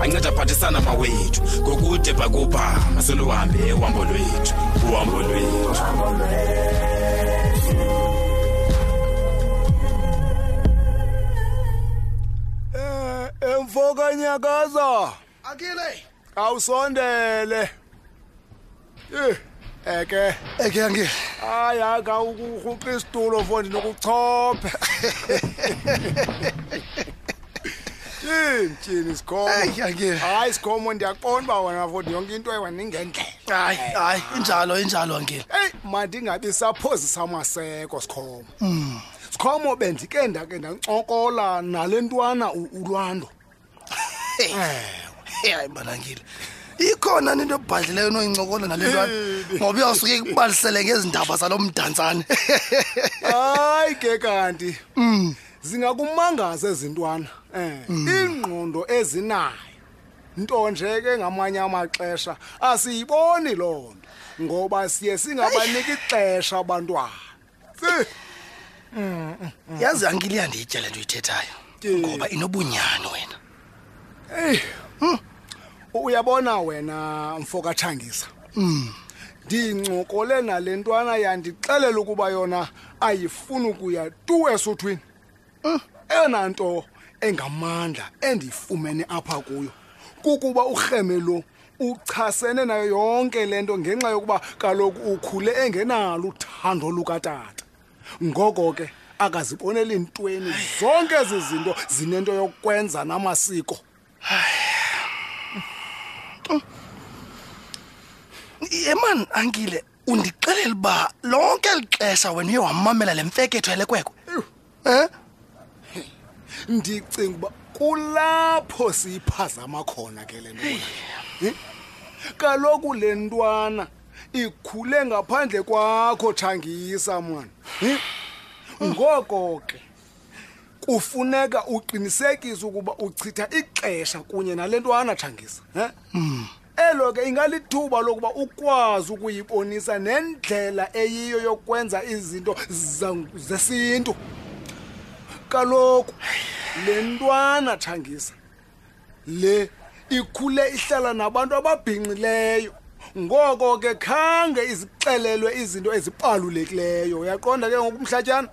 anceda aphathisana mawethu ngokude bhakubha maseluhambe uhambo lwethu uhambo lwethu eh, emfokanyakaza akile awusondele eh eke eke angi hayi aka ukuhuqa isitulo mfo ndinokuchophe Yini sikhomo? Hayi sikhomo ndiyaqonda ba wena mfo yonke into ewaningendlela. Hayi hayi injalo injalo ngile. Hey mandingabi saphozisa amaseko sikhomo. Mm. Sikhomo bendike ndake ndancokola nalentwana ulwando. Hey, hey, hayi malangile. Ikhona nento ebhadlileyo noyincokola nale ntwana ngoba uyawusuke kubalisele ngezindaba zalo mdantsane. hayi ke kanti Mm. zingakumangaza ezintwana eh Mm. ingqondo ezinayo nto nje ke ngamanye amaxesha asiyiboni loo nto ngoba siye singabaniki ixesha abantwana yazi ankili yanditya le nto uyithethayo ngoba inobunyani wena eyi hmm. uyabona wena mfokathangisa hmm. ndincokole nale ntwana yandixelela ukuba yona ayifuni ukuya tu esuthwini Mm, eyona nto engamandla endiyifumene apha kuyo kukuba urheme lo uchasene nayo yonke le nto ngenxa yokuba kaloku ukhule engenalo uthando lukatata ngoko ke akaziboneli ntweni zonke ezi zinto zinento yokwenza namasiko yeman ankile undixelela uba lonke eli xesha wena uye wamamela le mfeketho yalekwekwe um ndicinga uba kulapho siyiphazama khona ke le nto eh? kaloku le ntwana ikhule ngaphandle kwakho thangisa mwana eh? ngoko ke kufuneka uqinisekise ukuba uchitha ixesha kunye nale ntwana thangisa um elo ke ingalithuba lokuba ukwazi ukuyibonisa nendlela eyiyo yokwenza izinto zesintu kaloku le ntwana thangisa le ikhule ihlala nabantu ababhinqileyo ngoko ke khange izixelelwe izinto ezibalulekileyo uyaqonda ke ngokumhlatyana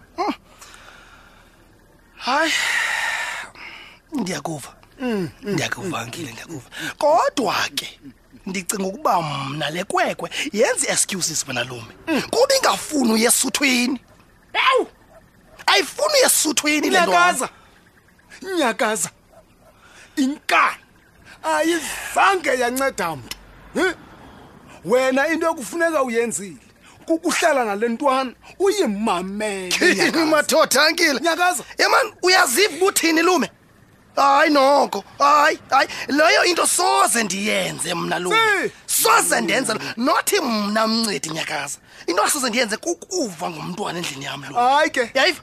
hayi ndiyakuva mm, mm, ndiyakuva mm, ngile ndiyakuva kodwa ke ndicinga ukuba mna le kwekwe yenza i-excuses wena lume kuba ingafuni uye esuthwini ewu ayifuni uye esuthwini le nyakaza nyakaza inkani ayizange yanceda mntu wena into yokufuneka uyenzile kukuhlala nale ntwana uyimamelemathoda ankile nyakaza yeman uyaziva ukuthini lume hayi noko hayi hayi leyo into soze ndiyenze mna lu soze ndenze nothi mna mncedi nyakaza into asoze ndiyenze kukuva ngomntwana endlini yam lu hayi ke yayiva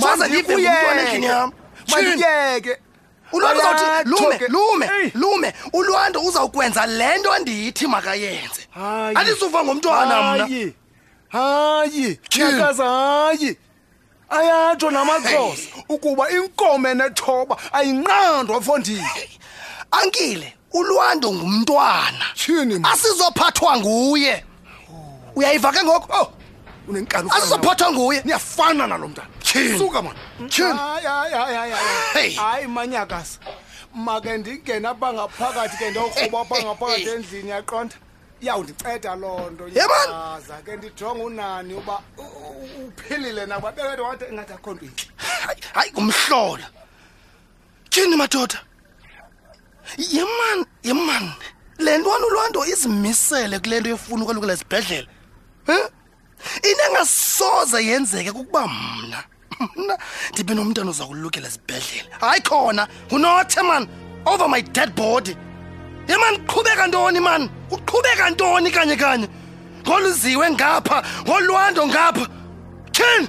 soze ndive ngumntwana endlini yam mandiyeke ulwando uzawuthi lume lume lume ulwando uzawukwenza le nto andiyithi makayenze andisuva ngomntwana mna hayi nyakaza hayi ayatsho namaxhosa ukuba inkomo enethoba ayinqandwa fondini ankile ulwando ngumntwana tyhini asizophathwa nguye uyayiva ke ngoku oh, unenkalo asizophathwa nguye niyafana nalo mntana tyhini suka mani tyhini hayi manyakasa make ndingena abangaphakathi ke ndawurhuba abangaphakathi endlini yaqonda iyawundinceda loo nto yaza ke ndijonge unani uba uphilile nakuba bekade wade ingathi akho nto intle hayi ngumhlola tyhini madoda yemani yemani le ntwana uloo nto izimisele kule nto yofuna ukwalukela esibhedlele um into engasoze yenzeke kukuba mna mna ndibe nomntana oza kulukela esibhedlele hayi khona ngunothe mani over my dead body ye mani kuqhubeka ntoni mani kuqhubeka ntoni kanye kanye ngoluziwe ngapha ngolwando ngapha tyhini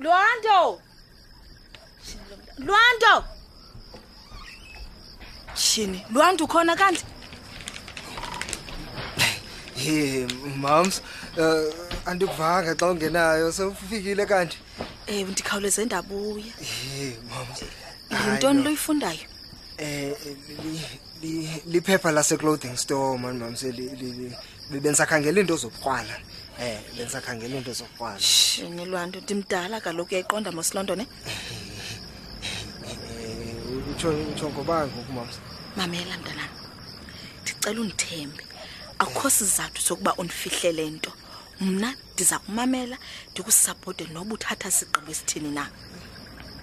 Lwanto! Lwanto! Shini, Lwanto ukhona kanti? Hey, moms, uh, andikuvanga xa ungenayo sewufikile kanti. Eh, ndikhawuleze ndabuya. Hey, moms. Yintoni loyifundayo? Eh, liphepha lase clothing store man moms bendisakhangela iinto zobukrwala um bendisakhangela iinto zobukrwala shini lwa nto ndimdala kaloku uyayiqonda mosiloo nto ne Eh, utsho utsho ngoba ngoku mams mamela mntanam ndicela undithembe akukho sizathu sokuba undifihlele nto mna ndiza kumamela ndikusapothe noba uthatha sigqibo esithini na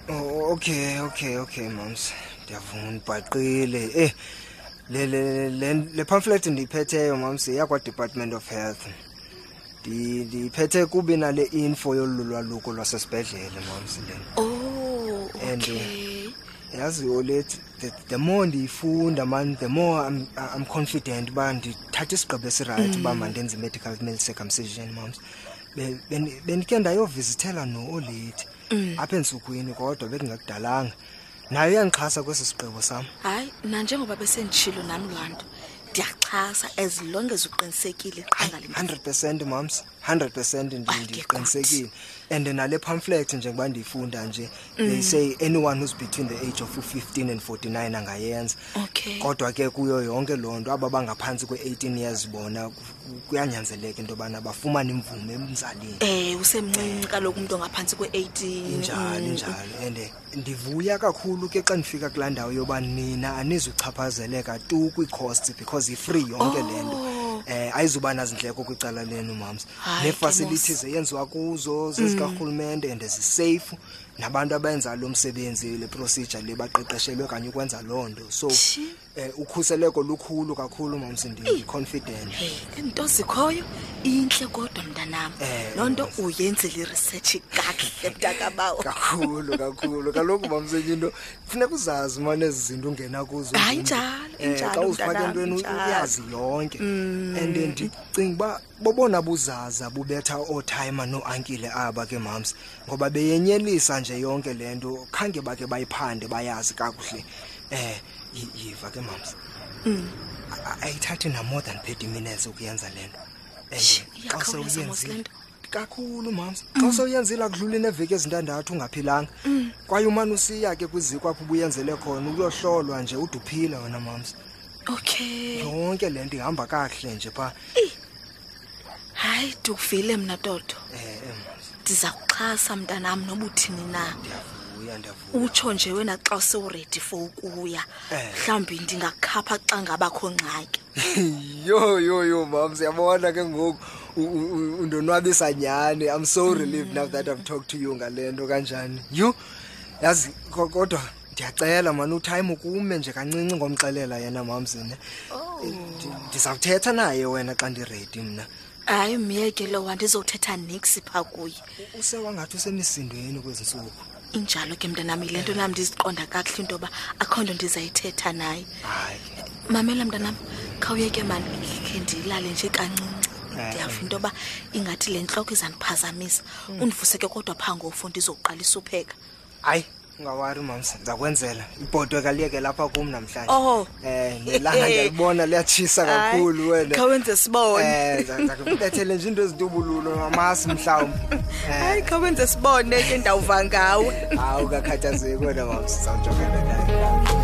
Oh, okay okay okay mams ndiyavuma ndibhaqile eh le, le, le, le pamphlet ndiyiphetheyo mamsi yakwadepartment of health ndiyiphethe kubi nale info yolu lwaluko lwasesibhedlele mamsi le oh, okay. and uh, yazi olethi the, the more ndiyifunda man the more i'm, I'm confident uba ndithatha isigqibo esirayithi uba mm. mandenze i-medical male circumcision moms bendike ndayovizithela no-oleti mm. apha entsukwini kodwa bekungakudalanga naye uyandixhasa kwesi sigqibo sam hayi nanjengoba besenditshilo nam loo nto ndiyaxhasa as long as uqinisekile qangale 100 percent moms 100 percent ndiqinisekile and nale pamphlet njengoba ndiyifunda nje mm. they say anyone who's between the age of 15 and 49 angayenza okay. kodwa ke kuyo yonke loo nto aba bangaphantsi kwe-18 years bona kuyanyanzeleka into yobana bafumane imvume emzalini um eh, usemncinci kaloku umntu ongaphantsi kwe-18 injalo injalo and ndivuya kakhulu ke xa ndifika kulaa ndawo yoba nina anizuchaphazeleka tu kwii-costs because yi-free yonke le nto oh eh ayizuba nazindleko kwicala lenu moms nefacilities eyenziwa kuzo zesikarhulumente mm. and zisafe nabantu abenza lo msebenzi le procedure le baqeqeshelwe kanye ukwenza loo nto so Eh ukhuseleko lukhulu kakhulu mamsindile confident. Into sikhoyo inhle kodwa mntanami. Eh, Loo nto uyenzile research kakuhle mntaka bawo. Kakhulu kakhulu kaloku mamsenye into kufuneka uzazi manje ezi zinto ungena kuzo. Hayi njalo, Eh, injalo Xa uzifaka mntanami, entweni injalo. uyazi yonke. And ndicinga uba bobona buzaza bubetha oothayima nooankile aba ke mams ngoba beyenyelisa nje yonke le nto khange bake bayiphande bayazi kakuhle um yiva ke mams mm. ayithathi namore than thirty minutes ukuyenza le nto um xa sewuyenzile kakhulu mama xa mm. sewuyenzile akudluli neveki ezintandathu ungaphilanga mm. kwaye umane usiya ke kwiziko apho ubuyenzele khona ukuyohlolwa nje uduphile wena mams okay yonke le nto ihamba kakuhle nje phaa hayi ndikuvile mna toto eh, eh, ndiza kuxhasa mntanam noba uthini na utsho nje wena xa sewuredi for ukuya eh. mhlawumbi ndingakhapha xa ngabakho ngxaki yho yho yho mam siyabona ke ngoku undonwabisa nyhani i'm so relieved now that i've talked to you ngale nto kanjani yhu yazi kodwa ndiyacela mani utime ukume nje kancinci ngomxelela yena mamzine oh. ndiza kuthetha naye wena xa ndiredi mna hayi myeke lowa ndizothetha niksi pha kuye usewangathi usemisindweni kwezi ntsuku injalo ke mntanami le nto nam ndiziqonda kakuhle into yoba akho nto ndizayithetha naye mamela mntanam khawuyeke mani khe ndilale nje kancinci ndiyava into yoba ingathi le ntloko izandiphazamisa mm. undivuseke kodwa phaa ngofo ndizoqala isupheka hayi ungawari mams ndakwenzela ibhodwe kaliyeke lapha kum namhlanje oh. eh nelanga ndiyalibona liyatshisa kakhulu wena khawenze sibone eh, ndakubethele nje into ezitubululo mamasi mhlawumbi eh. hayi khawenze sibone ke ndawuva ngawe hawu kakhathazeki wena mams sawujongelela